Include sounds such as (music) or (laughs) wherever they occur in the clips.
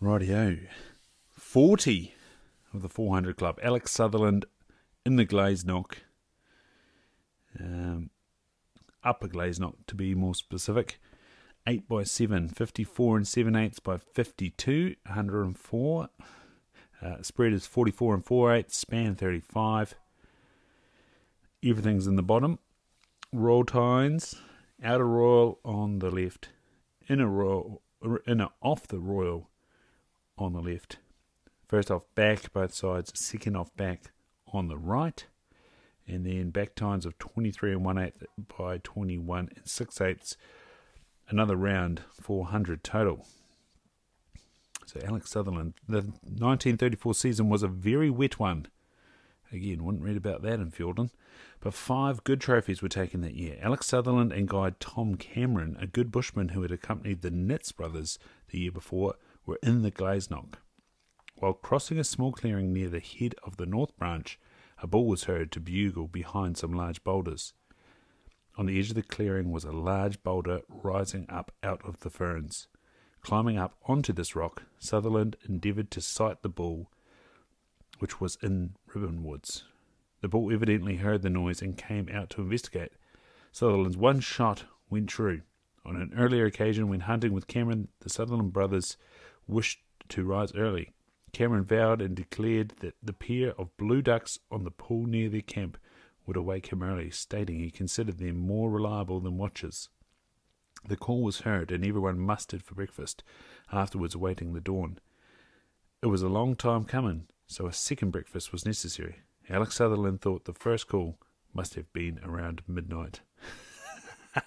Rightio. 40 of the 400 Club. Alex Sutherland in the Glaisnock. Um, upper Glaisnock, to be more specific. 8 by 7, 54 and 7 eighths by 52, 104. Uh, spread is 44 and 4 eighths, span 35. Everything's in the bottom. Royal tines, outer royal on the left, inner royal, inner off the royal on the left. First off back, both sides. Second off back on the right. And then back times of 23 and 1 8 by 21 and 6 eighths. Another round, 400 total. So Alex Sutherland, the 1934 season was a very wet one. Again, wouldn't read about that in Fielden. But five good trophies were taken that year. Alex Sutherland and guide Tom Cameron, a good bushman who had accompanied the Nitz brothers the year before, were in the Glaisnock. While crossing a small clearing near the head of the North Branch, a bull was heard to bugle behind some large boulders. On the edge of the clearing was a large boulder rising up out of the ferns. Climbing up onto this rock, Sutherland endeavoured to sight the bull, which was in Ribbon Woods. The bull evidently heard the noise and came out to investigate. Sutherland's one shot went true. On an earlier occasion, when hunting with Cameron, the Sutherland brothers wished to rise early. Cameron vowed and declared that the pair of blue ducks on the pool near their camp would awake him early, stating he considered them more reliable than watchers. The call was heard, and everyone mustered for breakfast, afterwards awaiting the dawn. It was a long time coming, so a second breakfast was necessary. Alex Sutherland thought the first call must have been around midnight. (laughs)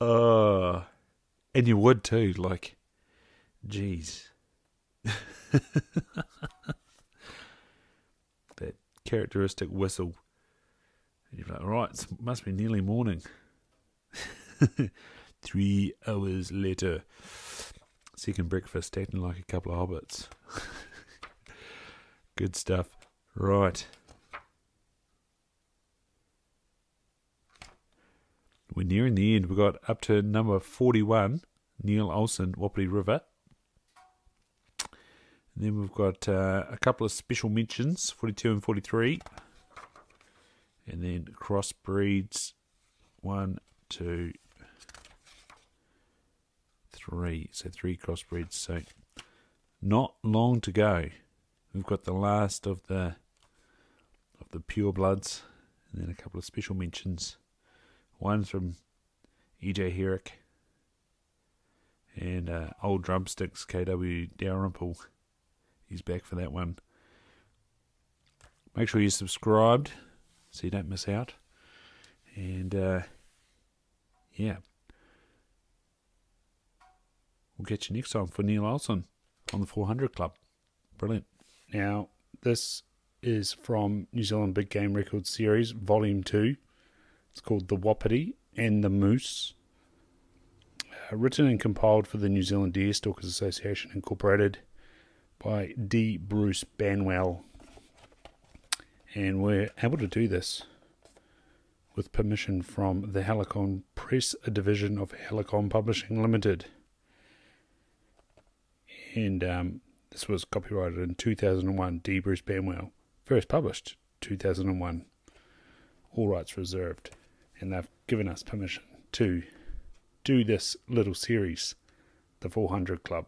uh, and you would too, like, jeez. (laughs) that characteristic whistle. And you're like, all right, it must be nearly morning. (laughs) Three hours later. Second breakfast, acting like a couple of hobbits. (laughs) Good stuff. Right. We're nearing the end. We've got up to number 41, Neil Olson, Wapiti River. And then we've got uh, a couple of special mentions, 42 and 43. And then crossbreeds, one, two, three. So three crossbreeds. So not long to go. We've got the last of the of the pure bloods, and then a couple of special mentions. One from EJ Herrick and uh, Old Drumsticks KW Dalrymple. He's back for that one. Make sure you're subscribed so you don't miss out. And uh, yeah, we'll catch you next time for Neil Olson on the 400 Club. Brilliant. Now, this is from New Zealand Big Game Records Series, Volume 2. It's called The Wapiti and the Moose. Written and compiled for the New Zealand Deer Stalkers Association, incorporated by D. Bruce Banwell. And we're able to do this with permission from the Halcyon Press, a division of Halcyon Publishing Limited. And um, this was copyrighted in 2001, D. Bruce Banwell. First published 2001. All rights reserved. And they've given us permission to do this little series, the 400 Club.